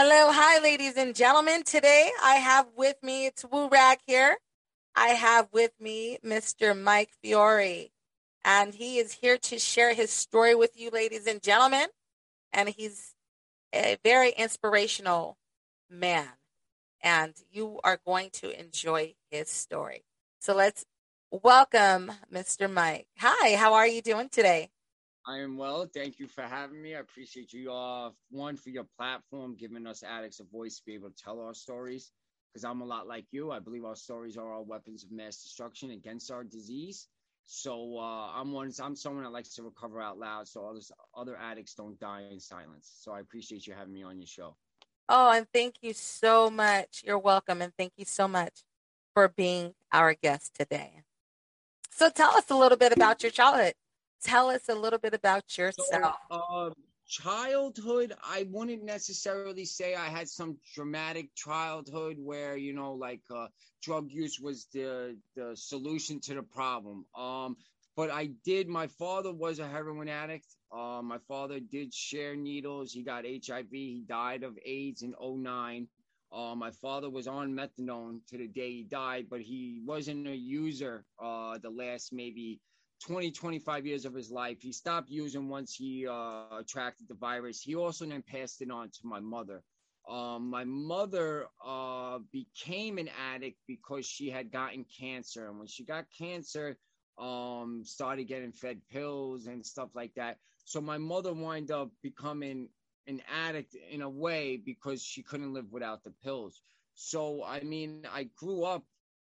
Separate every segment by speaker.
Speaker 1: Hello, hi, ladies and gentlemen. Today I have with me, it's Woo Rag here. I have with me Mr. Mike Fiore, and he is here to share his story with you, ladies and gentlemen. And he's a very inspirational man, and you are going to enjoy his story. So let's welcome Mr. Mike. Hi, how are you doing today?
Speaker 2: I am well. Thank you for having me. I appreciate you all, one, for your platform, giving us addicts a voice to be able to tell our stories. Because I'm a lot like you. I believe our stories are our weapons of mass destruction against our disease. So uh, I'm one. I'm someone that likes to recover out loud, so all others, other addicts don't die in silence. So I appreciate you having me on your show.
Speaker 1: Oh, and thank you so much. You're welcome, and thank you so much for being our guest today. So tell us a little bit about your childhood tell us a little bit about yourself.
Speaker 2: So, uh, childhood, I wouldn't necessarily say I had some dramatic childhood where you know, like uh, drug use was the the solution to the problem. Um, but I did. My father was a heroin addict. Uh, my father did share needles. He got HIV. He died of AIDS in 09. Uh, my father was on methadone to the day he died, but he wasn't a user uh, the last maybe 20, 25 years of his life. He stopped using once he uh, attracted the virus. He also then passed it on to my mother. Um, my mother uh, became an addict because she had gotten cancer. And when she got cancer, um, started getting fed pills and stuff like that. So my mother wound up becoming an addict in a way because she couldn't live without the pills. So, I mean, I grew up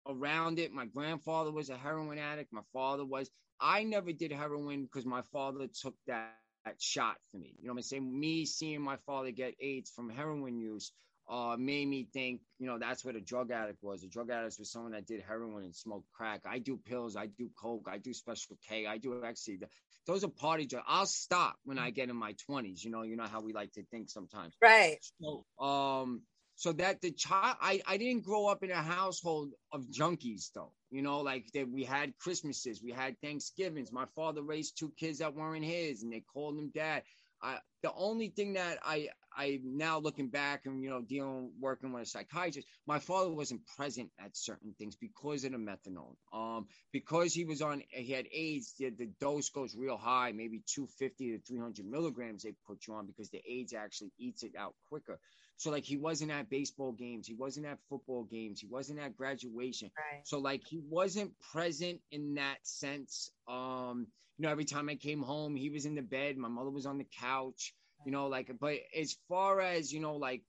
Speaker 2: around it. My grandfather was a heroin addict. My father was. I never did heroin because my father took that, that, shot for me. You know what I'm saying? Me seeing my father get AIDS from heroin use uh, made me think, you know, that's what a drug addict was. A drug addict was someone that did heroin and smoked crack. I do pills, I do coke, I do special K, I do ecstasy. Those are party drugs. I'll stop when I get in my 20s. You know, you know how we like to think sometimes.
Speaker 1: Right.
Speaker 2: So, um, so that the child I, I didn't grow up in a household of junkies though you know like that we had christmases we had thanksgivings my father raised two kids that weren't his and they called him dad I, the only thing that I I now looking back and you know dealing working with a psychiatrist, my father wasn't present at certain things because of the methadone. Um, because he was on he had AIDS, the, the dose goes real high, maybe 250 to 300 milligrams they put you on because the AIDS actually eats it out quicker. So like he wasn't at baseball games, he wasn't at football games, he wasn't at graduation.
Speaker 1: Right.
Speaker 2: So like he wasn't present in that sense. Um, you know, every time I came home, he was in the bed, my mother was on the couch, you know, like but as far as, you know, like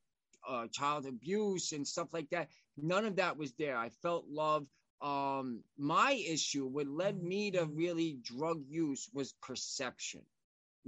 Speaker 2: uh child abuse and stuff like that, none of that was there. I felt love. Um, my issue, what led me to really drug use was perception.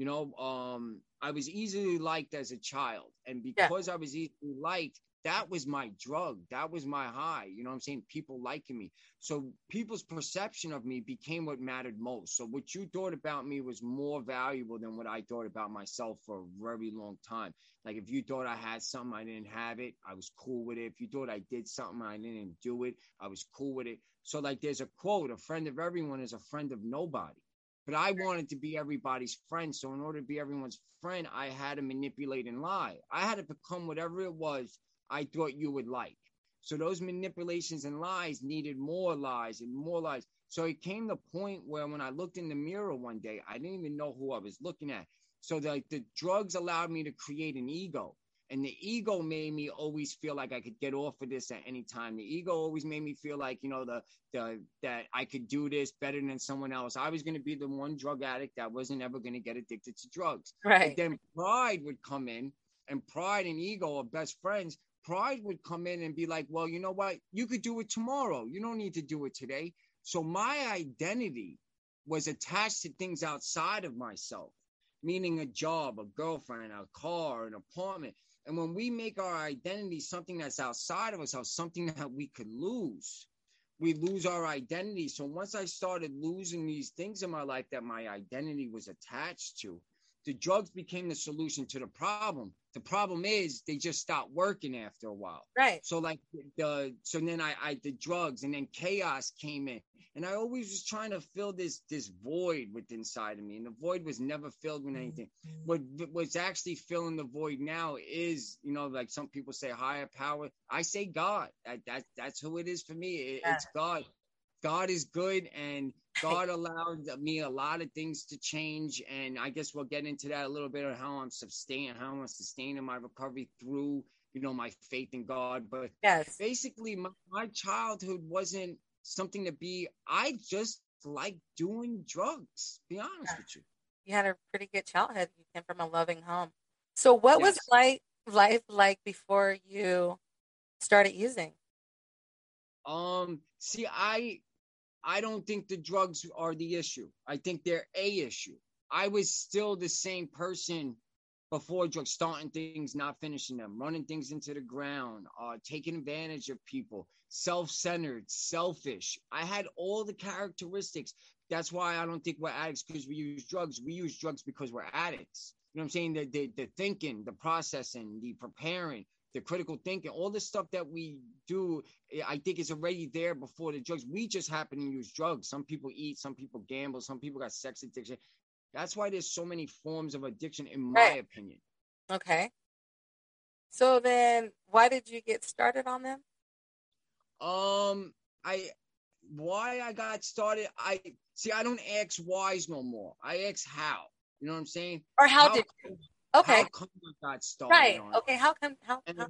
Speaker 2: You know, um, I was easily liked as a child, and because yeah. I was easily liked, that was my drug. That was my high. You know what I'm saying? People liking me. So people's perception of me became what mattered most. So what you thought about me was more valuable than what I thought about myself for a very long time. Like if you thought I had something, I didn't have it, I was cool with it. If you thought I did something, I didn't do it, I was cool with it. So like there's a quote, a friend of everyone is a friend of nobody. But I wanted to be everybody's friend. So in order to be everyone's friend, I had to manipulate and lie. I had to become whatever it was I thought you would like. So those manipulations and lies needed more lies and more lies. So it came the point where when I looked in the mirror one day, I didn't even know who I was looking at. So the, the drugs allowed me to create an ego. And the ego made me always feel like I could get off of this at any time. The ego always made me feel like, you know, the the that I could do this better than someone else. I was going to be the one drug addict that wasn't ever going to get addicted to drugs.
Speaker 1: Right.
Speaker 2: But then pride would come in, and pride and ego are best friends. Pride would come in and be like, well, you know what? You could do it tomorrow. You don't need to do it today. So my identity was attached to things outside of myself, meaning a job, a girlfriend, a car, an apartment. And when we make our identity something that's outside of ourselves, something that we could lose, we lose our identity. So once I started losing these things in my life that my identity was attached to, the drugs became the solution to the problem. The problem is they just stopped working after a while.
Speaker 1: Right.
Speaker 2: So like the so then I, I the drugs and then chaos came in and I always was trying to fill this this void within inside of me, and the void was never filled with anything. Mm-hmm. What what's actually filling the void now is, you know, like some people say higher power. I say God. That, that that's who it is for me. It, yeah. It's God. God is good, and God allowed me a lot of things to change. And I guess we'll get into that a little bit of how I'm sustaining, how I'm sustaining my recovery through, you know, my faith in God. But
Speaker 1: yes.
Speaker 2: basically, my, my childhood wasn't something to be. I just like doing drugs. Be honest yeah. with you.
Speaker 1: You had a pretty good childhood. You came from a loving home. So, what yes. was like life like before you started using?
Speaker 2: Um, see, I I don't think the drugs are the issue. I think they're a issue. I was still the same person before drugs, starting things, not finishing them, running things into the ground, uh, taking advantage of people, self-centered, selfish. I had all the characteristics. That's why I don't think we're addicts because we use drugs. We use drugs because we're addicts. You know what I'm saying? The, the, the thinking, the processing, the preparing, the critical thinking, all the stuff that we do, I think is already there before the drugs. We just happen to use drugs. Some people eat, some people gamble, some people got sex addiction. That's why there's so many forms of addiction, in my right. opinion.
Speaker 1: Okay. So then, why did you get started on them?
Speaker 2: Um, I why I got started. I see. I don't ask whys no more. I ask how. You know what I'm saying?
Speaker 1: Or how, how did you? Okay.
Speaker 2: How come I got started?
Speaker 1: Right. Okay. How come? How? how?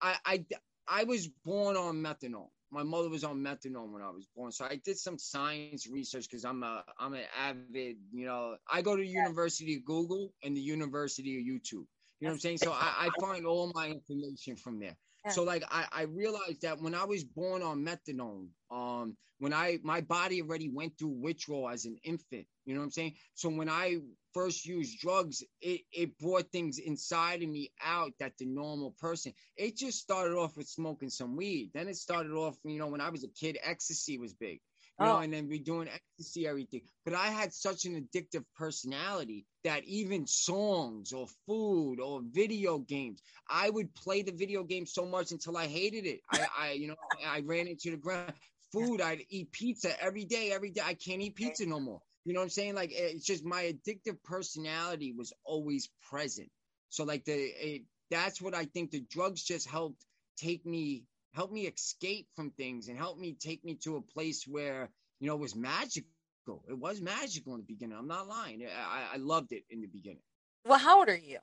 Speaker 2: I, I I was born on methadone. My mother was on methadone when I was born, so I did some science research because I'm a I'm an avid. You know, I go to the. University of Google and the University of YouTube. You know what I'm saying? So I, I find all my information from there. So like I, I realized that when I was born on methadone, um, when I my body already went through withdrawal as an infant, you know what I'm saying? So when I first used drugs, it, it brought things inside of me out that the normal person. It just started off with smoking some weed. Then it started off, you know, when I was a kid, ecstasy was big you know, oh. and then we doing ecstasy, everything. But I had such an addictive personality that even songs or food or video games, I would play the video game so much until I hated it. I, I you know, I ran into the ground. Food, I'd eat pizza every day, every day. I can't eat pizza no more. You know what I'm saying? Like eh, it's just my addictive personality was always present. So like the it, that's what I think the drugs just helped take me help me escape from things and help me take me to a place where you know it was magical. It was magical in the beginning. I'm not lying. I, I loved it in the beginning.
Speaker 1: Well, how old are you?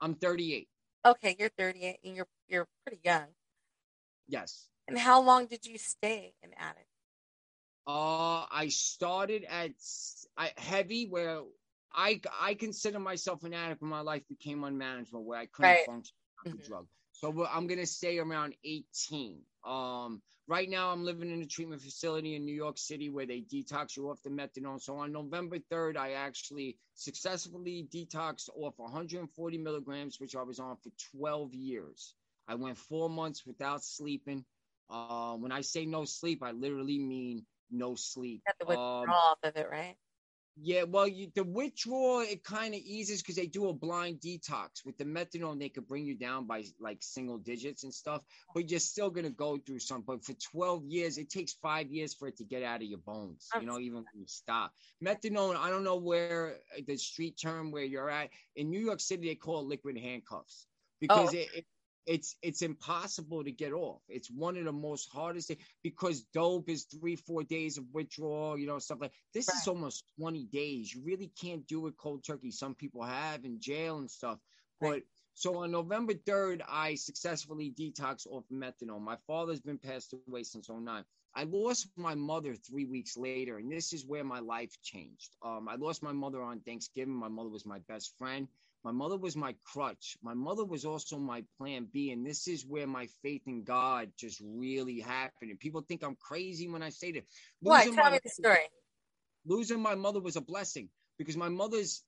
Speaker 2: I'm 38.
Speaker 1: Okay, you're 38 and you're you're pretty young.
Speaker 2: Yes.
Speaker 1: And how long did you stay in addict?
Speaker 2: Uh, I started at I, heavy, where I I consider myself an addict when my life became unmanageable, where I couldn't right. function with mm-hmm. the drug. So I'm gonna stay around 18. Um, right now I'm living in a treatment facility in New York City where they detox you off the methadone. So on November 3rd, I actually successfully detoxed off 140 milligrams, which I was on for 12 years. I went four months without sleeping. Uh, when I say no sleep, I literally mean no sleep.
Speaker 1: You have to withdraw um, off of it, right?
Speaker 2: Yeah, well, you, the withdrawal it kind of eases because they do a blind detox with the methadone. They could bring you down by like single digits and stuff, but you're still gonna go through some. But for 12 years, it takes five years for it to get out of your bones. You know, even when you stop methadone. I don't know where uh, the street term where you're at in New York City they call it liquid handcuffs because oh. it, it it's it's impossible to get off. It's one of the most hardest things because dope is three, four days of withdrawal, you know, stuff like this right. is almost 20 days. You really can't do it cold turkey. Some people have in jail and stuff. Right. But so on November 3rd, I successfully detoxed off methadone. My father's been passed away since 09. I lost my mother three weeks later, and this is where my life changed. Um, I lost my mother on Thanksgiving. My mother was my best friend. My mother was my crutch. My mother was also my plan B. And this is where my faith in God just really happened. And people think I'm crazy when I say that.
Speaker 1: What? Tell my, me the story.
Speaker 2: Losing my mother was a blessing because my mother's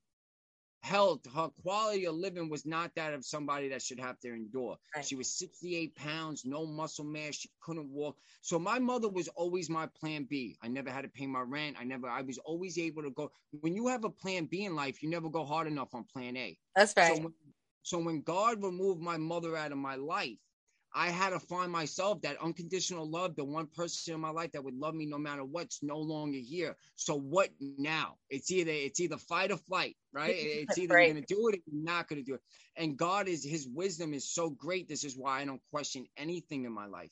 Speaker 2: health, her quality of living was not that of somebody that should have to endure. Right. She was 68 pounds, no muscle mass. She couldn't walk. So my mother was always my plan B. I never had to pay my rent. I never, I was always able to go. When you have a plan B in life, you never go hard enough on plan A.
Speaker 1: That's right.
Speaker 2: So when, so when God removed my mother out of my life, I had to find myself that unconditional love, the one person in my life that would love me no matter what's no longer here. So what now? It's either it's either fight or flight, right? It's either right. you're gonna do it or you're not gonna do it. And God is his wisdom is so great. This is why I don't question anything in my life.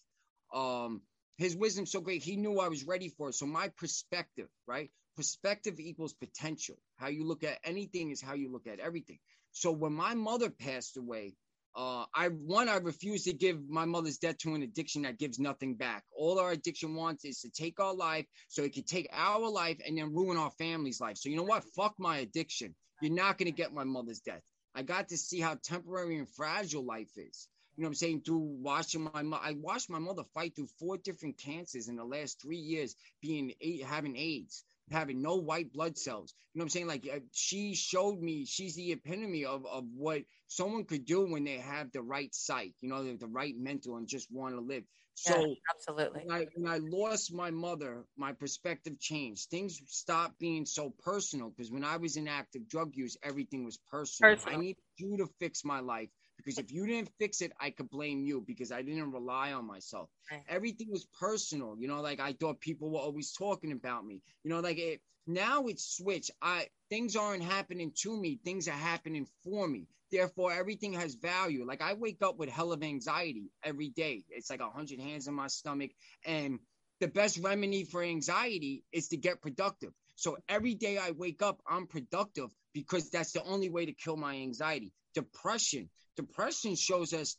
Speaker 2: Um, his wisdom's so great. He knew I was ready for it. So my perspective, right? Perspective equals potential. How you look at anything is how you look at everything. So when my mother passed away, uh, I one I refuse to give my mother's death to an addiction that gives nothing back. All our addiction wants is to take our life, so it can take our life and then ruin our family's life. So you know what? Fuck my addiction. You're not gonna get my mother's death. I got to see how temporary and fragile life is. You know what I'm saying? Through watching my I watched my mother fight through four different cancers in the last three years, being eight, having AIDS having no white blood cells. You know what I'm saying? Like uh, she showed me, she's the epitome of, of what someone could do when they have the right sight, you know, the, the right mental and just want to live. So
Speaker 1: yeah, absolutely.
Speaker 2: When I, when I lost my mother, my perspective changed. Things stopped being so personal because when I was in active drug use, everything was personal. personal. I need you to fix my life because if you didn't fix it, I could blame you because I didn't rely on myself. Right. Everything was personal, you know. Like I thought people were always talking about me, you know. Like it now it's switched. I things aren't happening to me; things are happening for me. Therefore, everything has value. Like I wake up with hell of anxiety every day. It's like a hundred hands in my stomach, and the best remedy for anxiety is to get productive. So every day I wake up, I'm productive because that's the only way to kill my anxiety. Depression depression shows us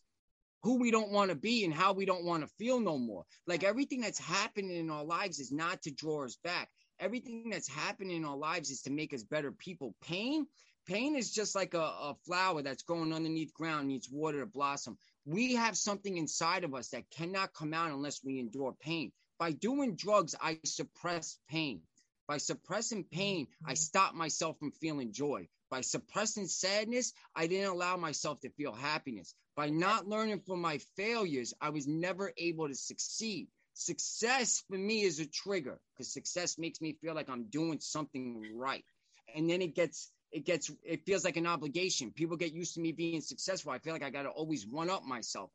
Speaker 2: who we don't want to be and how we don't want to feel no more. Like everything that's happening in our lives is not to draw us back. Everything that's happening in our lives is to make us better people. Pain, pain is just like a, a flower that's growing underneath ground, needs water to blossom. We have something inside of us that cannot come out unless we endure pain. By doing drugs, I suppress pain. By suppressing pain, I mm-hmm. stopped myself from feeling joy. By suppressing sadness, I didn't allow myself to feel happiness. By not learning from my failures, I was never able to succeed. Success for me is a trigger because success makes me feel like I'm doing something right. And then it gets it gets it feels like an obligation. People get used to me being successful. I feel like I got to always one up myself.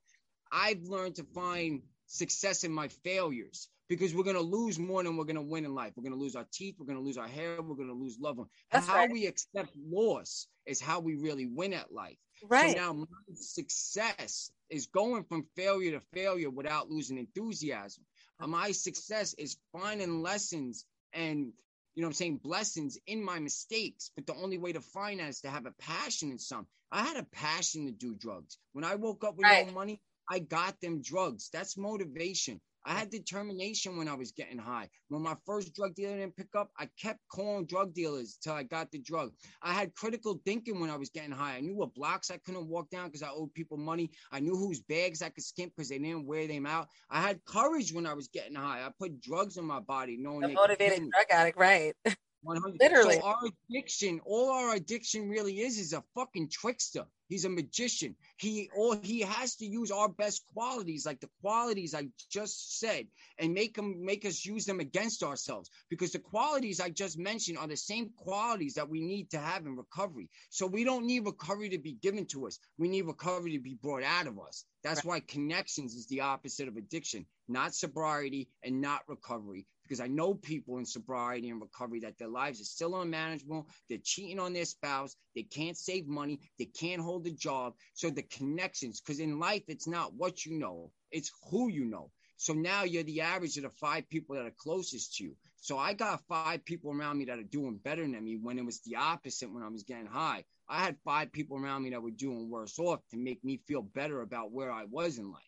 Speaker 2: I've learned to find success in my failures because we're going to lose more than we're going to win in life. We're going to lose our teeth. We're going to lose our hair. We're going to lose loved ones. That's how right. we accept loss is how we really win at life.
Speaker 1: Right.
Speaker 2: So now my success is going from failure to failure without losing enthusiasm. Uh, my success is finding lessons and you know I'm saying blessings in my mistakes. But the only way to find that is to have a passion in some. I had a passion to do drugs. When I woke up with right. no money, I got them drugs. That's motivation. I had determination when I was getting high. When my first drug dealer didn't pick up, I kept calling drug dealers till I got the drug. I had critical thinking when I was getting high. I knew what blocks I couldn't walk down because I owed people money. I knew whose bags I could skimp because they didn't wear them out. I had courage when I was getting high. I put drugs in my body, knowing
Speaker 1: a motivated drug addict, right? 100. Literally.
Speaker 2: So our addiction, all our addiction really is, is a fucking trickster. He's a magician. He all he has to use our best qualities, like the qualities I just said, and make them make us use them against ourselves. Because the qualities I just mentioned are the same qualities that we need to have in recovery. So we don't need recovery to be given to us. We need recovery to be brought out of us. That's right. why connections is the opposite of addiction, not sobriety and not recovery because I know people in sobriety and recovery that their lives are still unmanageable. They're cheating on their spouse. They can't save money. They can't hold a job. So the connections, because in life, it's not what you know, it's who you know. So now you're the average of the five people that are closest to you. So I got five people around me that are doing better than me when it was the opposite when I was getting high. I had five people around me that were doing worse off to make me feel better about where I was in life.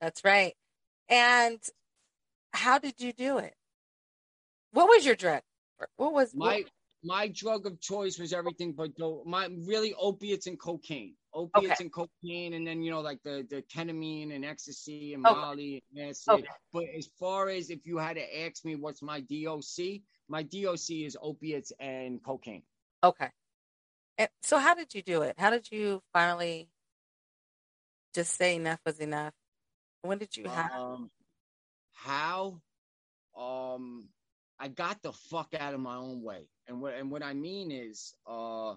Speaker 1: That's right. And how did you do it? What was your drug? What was
Speaker 2: my what? my drug of choice was everything but my really opiates and cocaine. Opiates okay. and cocaine, and then you know like the the ketamine and ecstasy and okay. Molly and acid. Okay. But as far as if you had to ask me what's my DOC, my DOC is opiates and cocaine.
Speaker 1: Okay. And so how did you do it? How did you finally just say enough was enough? When did you have? Um,
Speaker 2: how um I got the fuck out of my own way. And what and what I mean is uh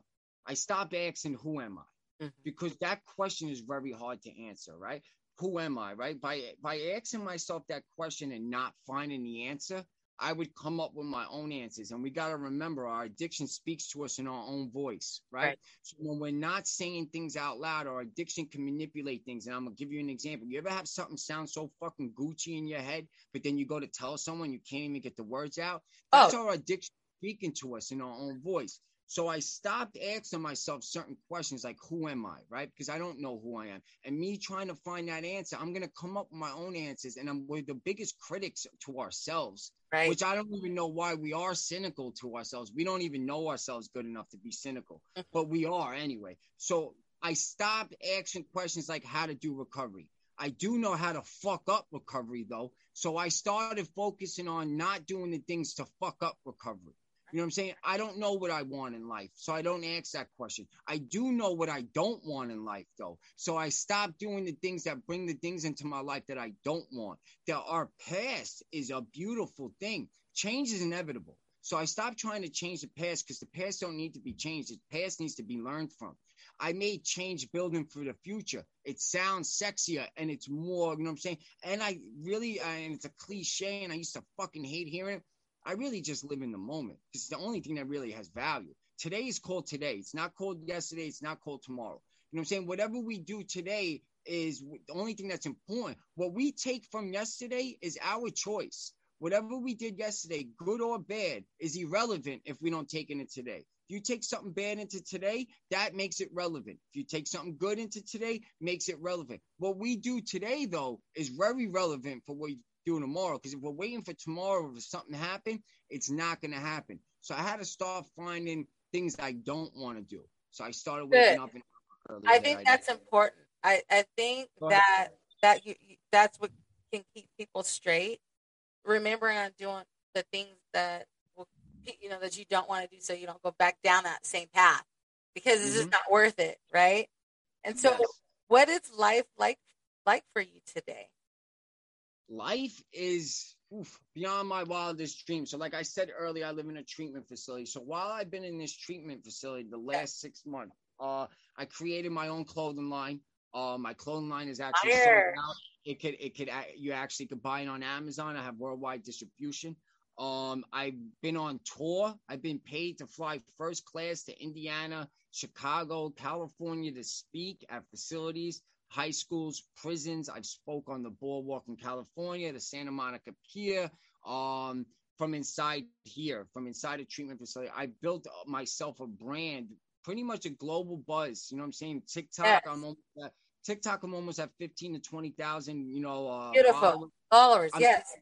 Speaker 2: I stopped asking who am I? mm-hmm. because that question is very hard to answer, right? Who am I, right? By by asking myself that question and not finding the answer, I would come up with my own answers. And we got to remember our addiction speaks to us in our own voice, right? right? So when we're not saying things out loud, our addiction can manipulate things. And I'm going to give you an example. You ever have something sound so fucking Gucci in your head, but then you go to tell someone you can't even get the words out? Oh. That's oh. our addiction speaking to us in our own voice. So I stopped asking myself certain questions like, who am I? Right? Because I don't know who I am. And me trying to find that answer, I'm going to come up with my own answers. And I'm we're the biggest critics to ourselves, right. which I don't even know why we are cynical to ourselves. We don't even know ourselves good enough to be cynical, mm-hmm. but we are anyway. So I stopped asking questions like how to do recovery. I do know how to fuck up recovery though. So I started focusing on not doing the things to fuck up recovery. You know what I'm saying? I don't know what I want in life, so I don't ask that question. I do know what I don't want in life, though. So I stop doing the things that bring the things into my life that I don't want. That our past is a beautiful thing. Change is inevitable. So I stopped trying to change the past because the past don't need to be changed. The past needs to be learned from. I made change building for the future. It sounds sexier and it's more, you know what I'm saying? And I really, and it's a cliche, and I used to fucking hate hearing it I really just live in the moment. It's the only thing that really has value. Today is called today. It's not called yesterday. It's not called tomorrow. You know what I'm saying? Whatever we do today is the only thing that's important. What we take from yesterday is our choice. Whatever we did yesterday, good or bad, is irrelevant if we don't take it today. If you take something bad into today, that makes it relevant. If you take something good into today, makes it relevant. What we do today, though, is very relevant for what do tomorrow. Because if we're waiting for tomorrow for something to happen, it's not going to happen. So I had to start finding things I don't want to do. So I started waking Good. up.
Speaker 1: And I think that's I important. I, I think that that you, that's what can keep people straight. Remembering on doing the things that will, you know that you don't want to do, so you don't go back down that same path because mm-hmm. it's just not worth it, right? And so, yes. what is life like like for you today?
Speaker 2: Life is oof, beyond my wildest dreams. So, like I said earlier, I live in a treatment facility. So, while I've been in this treatment facility the last six months, uh, I created my own clothing line. Uh, my clothing line is actually sold out. It could, it could, you actually could buy it on Amazon. I have worldwide distribution. Um, I've been on tour. I've been paid to fly first class to Indiana, Chicago, California to speak at facilities high schools, prisons. I've spoke on the boardwalk in California, the Santa Monica Pier, um, from inside here, from inside a treatment facility. I built myself a brand, pretty much a global buzz. You know what I'm saying? TikTok, yes. I'm almost at, TikTok, I'm almost at 15 to 20,000, you know, uh,
Speaker 1: beautiful followers. followers
Speaker 2: I'm,
Speaker 1: yes.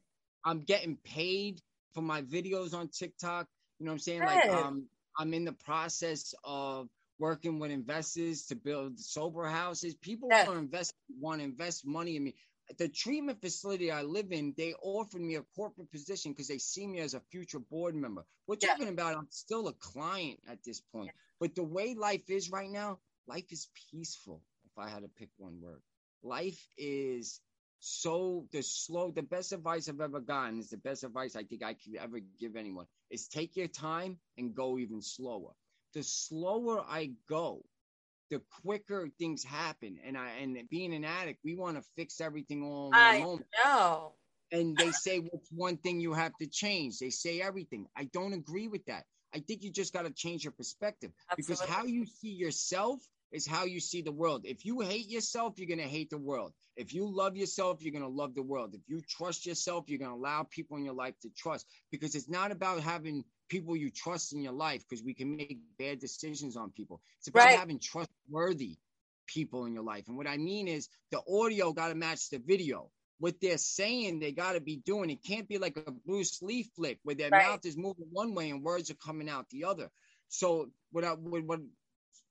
Speaker 2: I'm getting paid for my videos on TikTok. You know what I'm saying? Like, um, I'm in the process of working with investors to build sober houses. People yes. want to invest want to invest money in me. The treatment facility I live in, they offered me a corporate position because they see me as a future board member. We're yes. talking about I'm still a client at this point. But the way life is right now, life is peaceful. If I had to pick one word, life is so the slow the best advice i've ever gotten is the best advice i think i could ever give anyone is take your time and go even slower the slower I go, the quicker things happen. And I and being an addict, we want to fix everything all in I
Speaker 1: moment. know.
Speaker 2: And they say what's one thing you have to change. They say everything. I don't agree with that. I think you just got to change your perspective Absolutely. because how you see yourself is how you see the world. If you hate yourself, you're going to hate the world. If you love yourself, you're going to love the world. If you trust yourself, you're going to allow people in your life to trust because it's not about having people you trust in your life because we can make bad decisions on people. It's about right. having trustworthy people in your life. And what I mean is the audio got to match the video. What they're saying, they got to be doing. It can't be like a Bruce Lee flick where their right. mouth is moving one way and words are coming out the other. So what I, what, what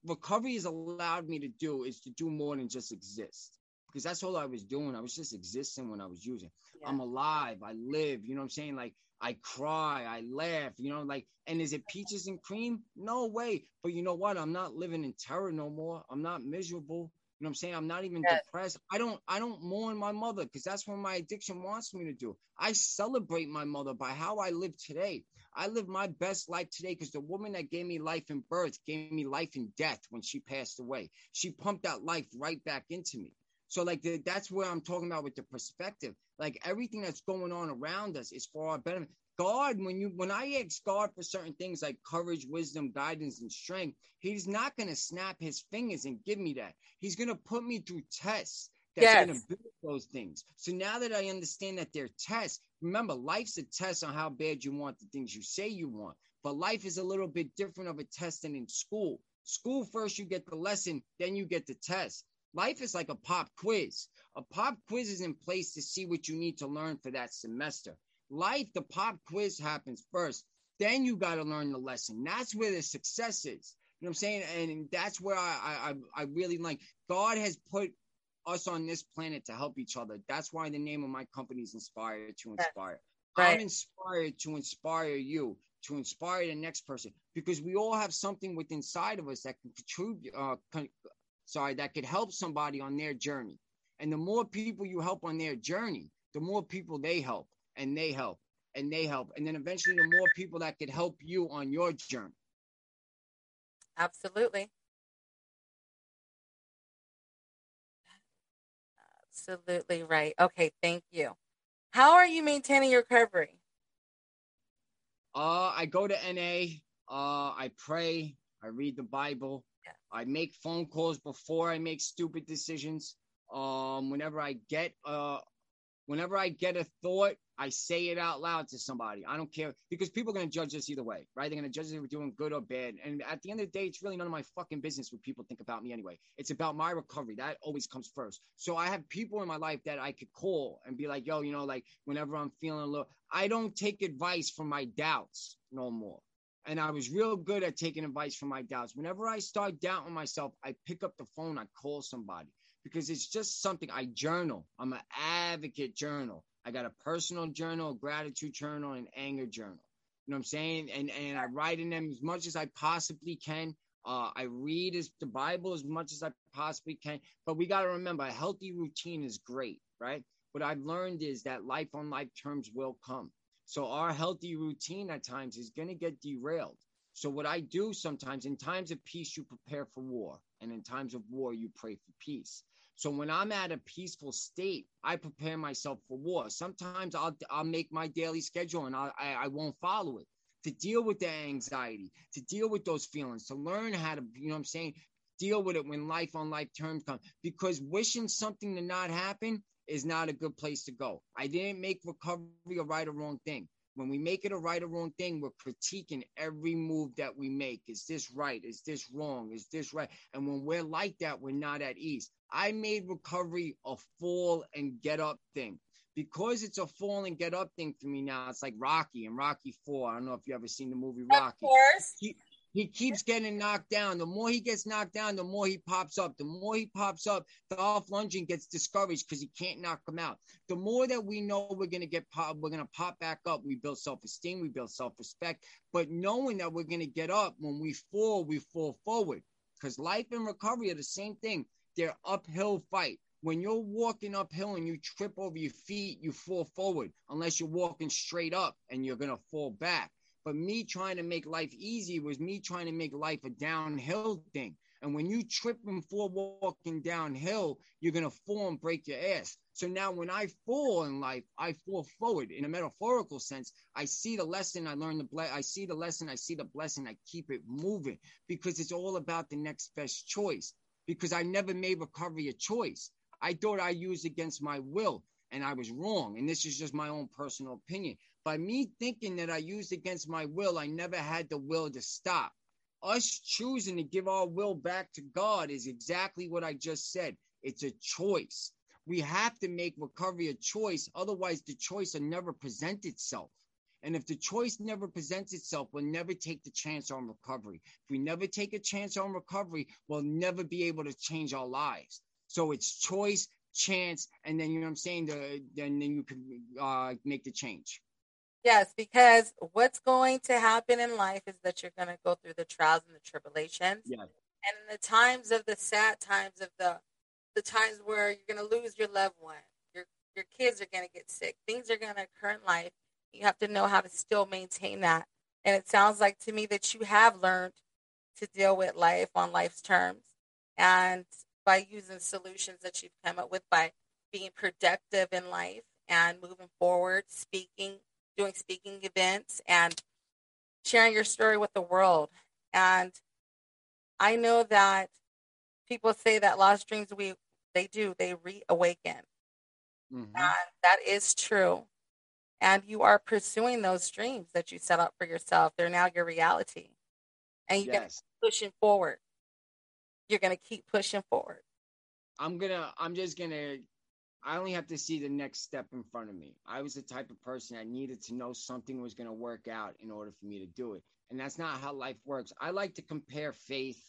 Speaker 2: recovery has allowed me to do is to do more than just exist because that's all I was doing. I was just existing when I was using. Yeah. I'm alive. I live. You know what I'm saying? Like I cry, I laugh, you know, like, and is it peaches and cream? No way. But you know what? I'm not living in terror no more. I'm not miserable. You know what I'm saying? I'm not even yes. depressed. I don't I don't mourn my mother because that's what my addiction wants me to do. I celebrate my mother by how I live today. I live my best life today because the woman that gave me life in birth gave me life in death when she passed away. She pumped that life right back into me. So like the, that's where I'm talking about with the perspective. Like everything that's going on around us is for our benefit. God, when you when I ask God for certain things like courage, wisdom, guidance, and strength, He's not gonna snap his fingers and give me that. He's gonna put me through tests that's yes. gonna build those things. So now that I understand that they're tests, remember, life's a test on how bad you want the things you say you want. But life is a little bit different of a test than in school. School first you get the lesson, then you get the test. Life is like a pop quiz. A pop quiz is in place to see what you need to learn for that semester. Life, the pop quiz happens first. Then you got to learn the lesson. That's where the success is. You know what I'm saying? And that's where I, I, I really like God has put us on this planet to help each other. That's why the name of my company is Inspire to Inspire. Right. I'm inspired to inspire you, to inspire the next person, because we all have something within inside of us that can contribute, uh, con- sorry, that could help somebody on their journey. And the more people you help on their journey, the more people they help and they help and they help. And then eventually the more people that could help you on your journey.
Speaker 1: Absolutely. Absolutely right. Okay, thank you. How are you maintaining your recovery?
Speaker 2: Uh, I go to NA. Uh, I pray. I read the Bible. I make phone calls before I make stupid decisions. Um, whenever I get uh, whenever I get a thought, I say it out loud to somebody. I don't care because people are going to judge us either way, right? They're going to judge us if we're doing good or bad. And at the end of the day, it's really none of my fucking business what people think about me anyway. It's about my recovery. That always comes first. So I have people in my life that I could call and be like, yo, you know, like whenever I'm feeling a little, I don't take advice from my doubts no more. And I was real good at taking advice from my doubts. Whenever I start doubting myself, I pick up the phone, I call somebody because it's just something I journal. I'm an advocate journal. I got a personal journal, gratitude journal, and anger journal. You know what I'm saying? And and I write in them as much as I possibly can. Uh, I read as the Bible as much as I possibly can. But we got to remember, a healthy routine is great, right? What I've learned is that life on life terms will come. So our healthy routine at times is going to get derailed. So what I do sometimes, in times of peace, you prepare for war, and in times of war, you pray for peace. So when I'm at a peaceful state, I prepare myself for war. Sometimes I'll I'll make my daily schedule and I'll, I I won't follow it to deal with the anxiety, to deal with those feelings, to learn how to you know what I'm saying deal with it when life on life terms come. Because wishing something to not happen is not a good place to go. I didn't make recovery a right or wrong thing. When we make it a right or wrong thing, we're critiquing every move that we make. Is this right? Is this wrong? Is this right? And when we're like that, we're not at ease. I made recovery a fall and get up thing. Because it's a fall and get up thing for me now, it's like Rocky and Rocky Four. I don't know if you ever seen the movie Rocky.
Speaker 1: Of course.
Speaker 2: He, he keeps getting knocked down. The more he gets knocked down, the more he pops up. The more he pops up, Dolph Lundgren gets discouraged because he can't knock him out. The more that we know we're gonna get pop, we're gonna pop back up. We build self-esteem, we build self-respect. But knowing that we're gonna get up when we fall, we fall forward. Because life and recovery are the same thing. They're uphill fight. When you're walking uphill and you trip over your feet, you fall forward. Unless you're walking straight up and you're gonna fall back. But me trying to make life easy was me trying to make life a downhill thing. And when you trip and fall walking downhill, you're gonna fall and break your ass. So now when I fall in life, I fall forward in a metaphorical sense. I see the lesson, I learn the ble- I see the lesson, I see the blessing, I keep it moving because it's all about the next best choice. Because I never made recovery a choice. I thought I used against my will and I was wrong. And this is just my own personal opinion. By me thinking that I used against my will, I never had the will to stop. Us choosing to give our will back to God is exactly what I just said. It's a choice. We have to make recovery a choice. Otherwise, the choice will never present itself. And if the choice never presents itself, we'll never take the chance on recovery. If we never take a chance on recovery, we'll never be able to change our lives. So it's choice, chance, and then you know what I'm saying. The, then then you can uh, make the change.
Speaker 1: Yes, because what's going to happen in life is that you're going to go through the trials and the tribulations.
Speaker 2: Yeah.
Speaker 1: And in the times of the sad times of the the times where you're going to lose your loved one, your your kids are going to get sick, things are going to occur in life. You have to know how to still maintain that And it sounds like to me that you have learned to deal with life on life's terms and by using solutions that you've come up with by being productive in life and moving forward, speaking, doing speaking events, and sharing your story with the world. And I know that people say that lost dreams we they do they reawaken, mm-hmm. and that is true. And you are pursuing those dreams that you set up for yourself. They're now your reality, and you're yes. pushing forward. You're to keep pushing forward.
Speaker 2: I'm gonna. I'm just gonna I only have to see the next step in front of me. I was the type of person that needed to know something was going to work out in order for me to do it. And that's not how life works. I like to compare faith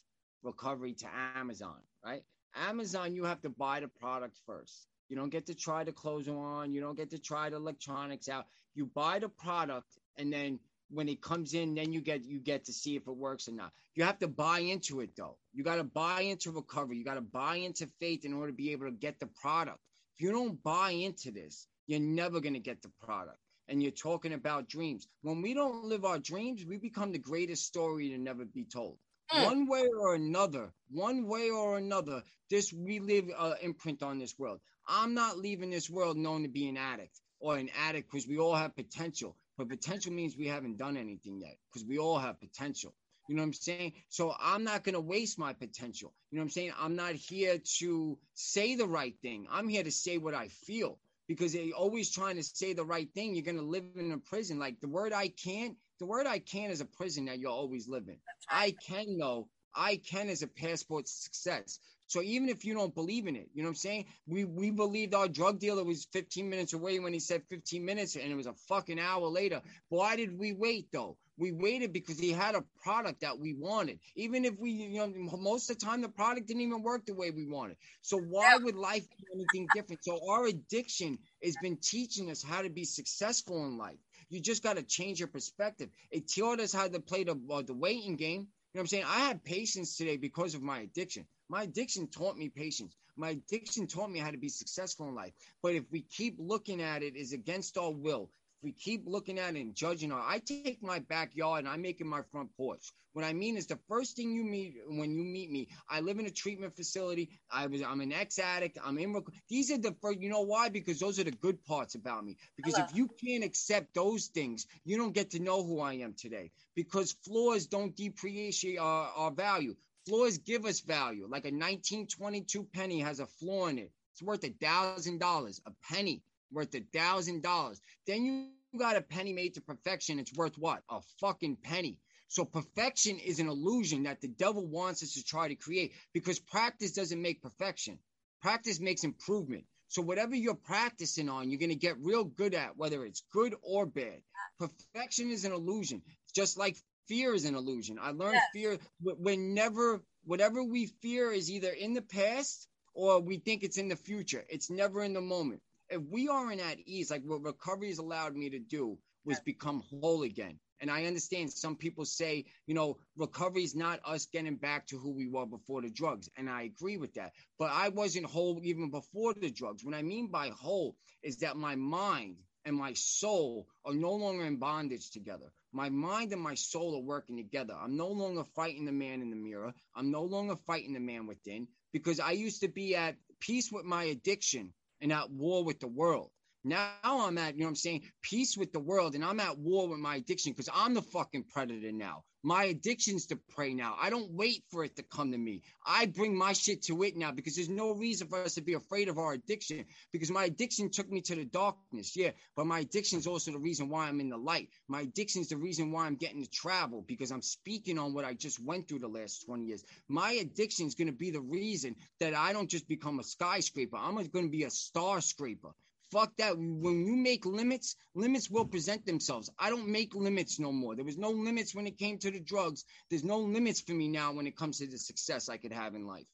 Speaker 2: recovery to Amazon, right? Amazon, you have to buy the product first. You don't get to try the clothes on. You don't get to try the electronics out. You buy the product, and then when it comes in, then you get you get to see if it works or not. You have to buy into it though. You got to buy into recovery. You got to buy into faith in order to be able to get the product. If you don't buy into this, you're never going to get the product. And you're talking about dreams. When we don't live our dreams, we become the greatest story to never be told. Mm. One way or another, one way or another, this we live uh, imprint on this world. I'm not leaving this world known to be an addict or an addict because we all have potential. But potential means we haven't done anything yet because we all have potential. You know what I'm saying? So I'm not going to waste my potential. You know what I'm saying? I'm not here to say the right thing. I'm here to say what I feel because they always trying to say the right thing. You're going to live in a prison. Like the word I can't, the word I can is a prison that you'll always live in. I can know I can is a passport to success. So even if you don't believe in it, you know what I'm saying? We we believed our drug dealer was 15 minutes away when he said 15 minutes and it was a fucking hour later. Why did we wait though? We waited because he had a product that we wanted. Even if we, you know, most of the time the product didn't even work the way we wanted. So why would life be anything different? So our addiction has been teaching us how to be successful in life. You just got to change your perspective. It taught us how to play the uh, the waiting game. You know what I'm saying? I had patience today because of my addiction. My addiction taught me patience. My addiction taught me how to be successful in life. But if we keep looking at it as against our will, if we keep looking at it and judging our, I take my backyard and I make it my front porch. What I mean is the first thing you meet when you meet me, I live in a treatment facility. I was I'm an ex addict. I'm in. These are the first. You know why? Because those are the good parts about me. Because Hello. if you can't accept those things, you don't get to know who I am today. Because flaws don't depreciate our, our value. Flaws give us value. Like a 1922 penny has a flaw in it. It's worth a thousand dollars. A penny worth a thousand dollars. Then you got a penny made to perfection. It's worth what? A fucking penny. So perfection is an illusion that the devil wants us to try to create because practice doesn't make perfection. Practice makes improvement. So whatever you're practicing on, you're going to get real good at, whether it's good or bad. Perfection is an illusion, just like fear is an illusion. I learned fear whenever whatever we fear is either in the past or we think it's in the future. It's never in the moment. If we aren't at ease, like what recovery has allowed me to do was become whole again. And I understand some people say, you know, recovery is not us getting back to who we were before the drugs. And I agree with that. But I wasn't whole even before the drugs. What I mean by whole is that my mind and my soul are no longer in bondage together. My mind and my soul are working together. I'm no longer fighting the man in the mirror. I'm no longer fighting the man within because I used to be at peace with my addiction and at war with the world. Now I'm at, you know what I'm saying, peace with the world and I'm at war with my addiction because I'm the fucking predator now. My addiction's to prey now. I don't wait for it to come to me. I bring my shit to it now because there's no reason for us to be afraid of our addiction because my addiction took me to the darkness. Yeah, but my addiction is also the reason why I'm in the light. My addiction is the reason why I'm getting to travel because I'm speaking on what I just went through the last 20 years. My addiction is going to be the reason that I don't just become a skyscraper. I'm going to be a star scraper. Fuck that. When you make limits, limits will present themselves. I don't make limits no more. There was no limits when it came to the drugs. There's no limits for me now when it comes to the success I could have in life.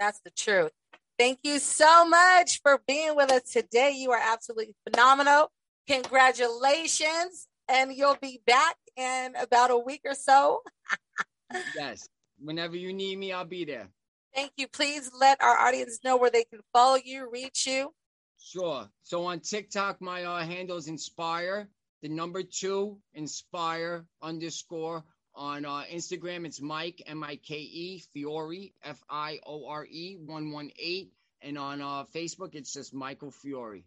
Speaker 1: That's the truth. Thank you so much for being with us today. You are absolutely phenomenal. Congratulations. And you'll be back in about a week or so.
Speaker 2: yes. Whenever you need me, I'll be there.
Speaker 1: Thank you. Please let our audience know where they can follow you, reach you.
Speaker 2: Sure. So on TikTok, my uh, handle is Inspire the number two, inspire underscore. On uh, Instagram, it's Mike, M I K E, Fiore, F I O R E, 118. And on uh, Facebook, it's just Michael Fiore.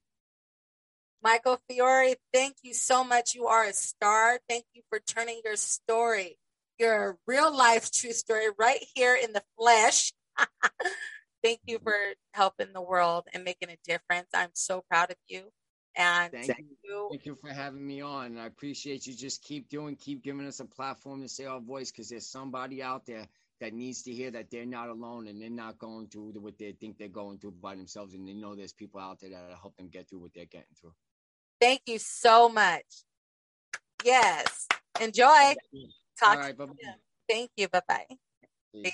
Speaker 1: Michael Fiore, thank you so much. You are a star. Thank you for turning your story, your real life true story, right here in the flesh. thank you for helping the world and making a difference. I'm so proud of you. And
Speaker 2: thank, thank you. Thank you for having me on. I appreciate you. Just keep doing, keep giving us a platform to say our voice because there's somebody out there that needs to hear that they're not alone and they're not going through what they think they're going through by themselves. And they know there's people out there that help them get through what they're getting through.
Speaker 1: Thank you so much. Yes. Enjoy. Talk. All right, bye-bye. Thank you. Bye bye.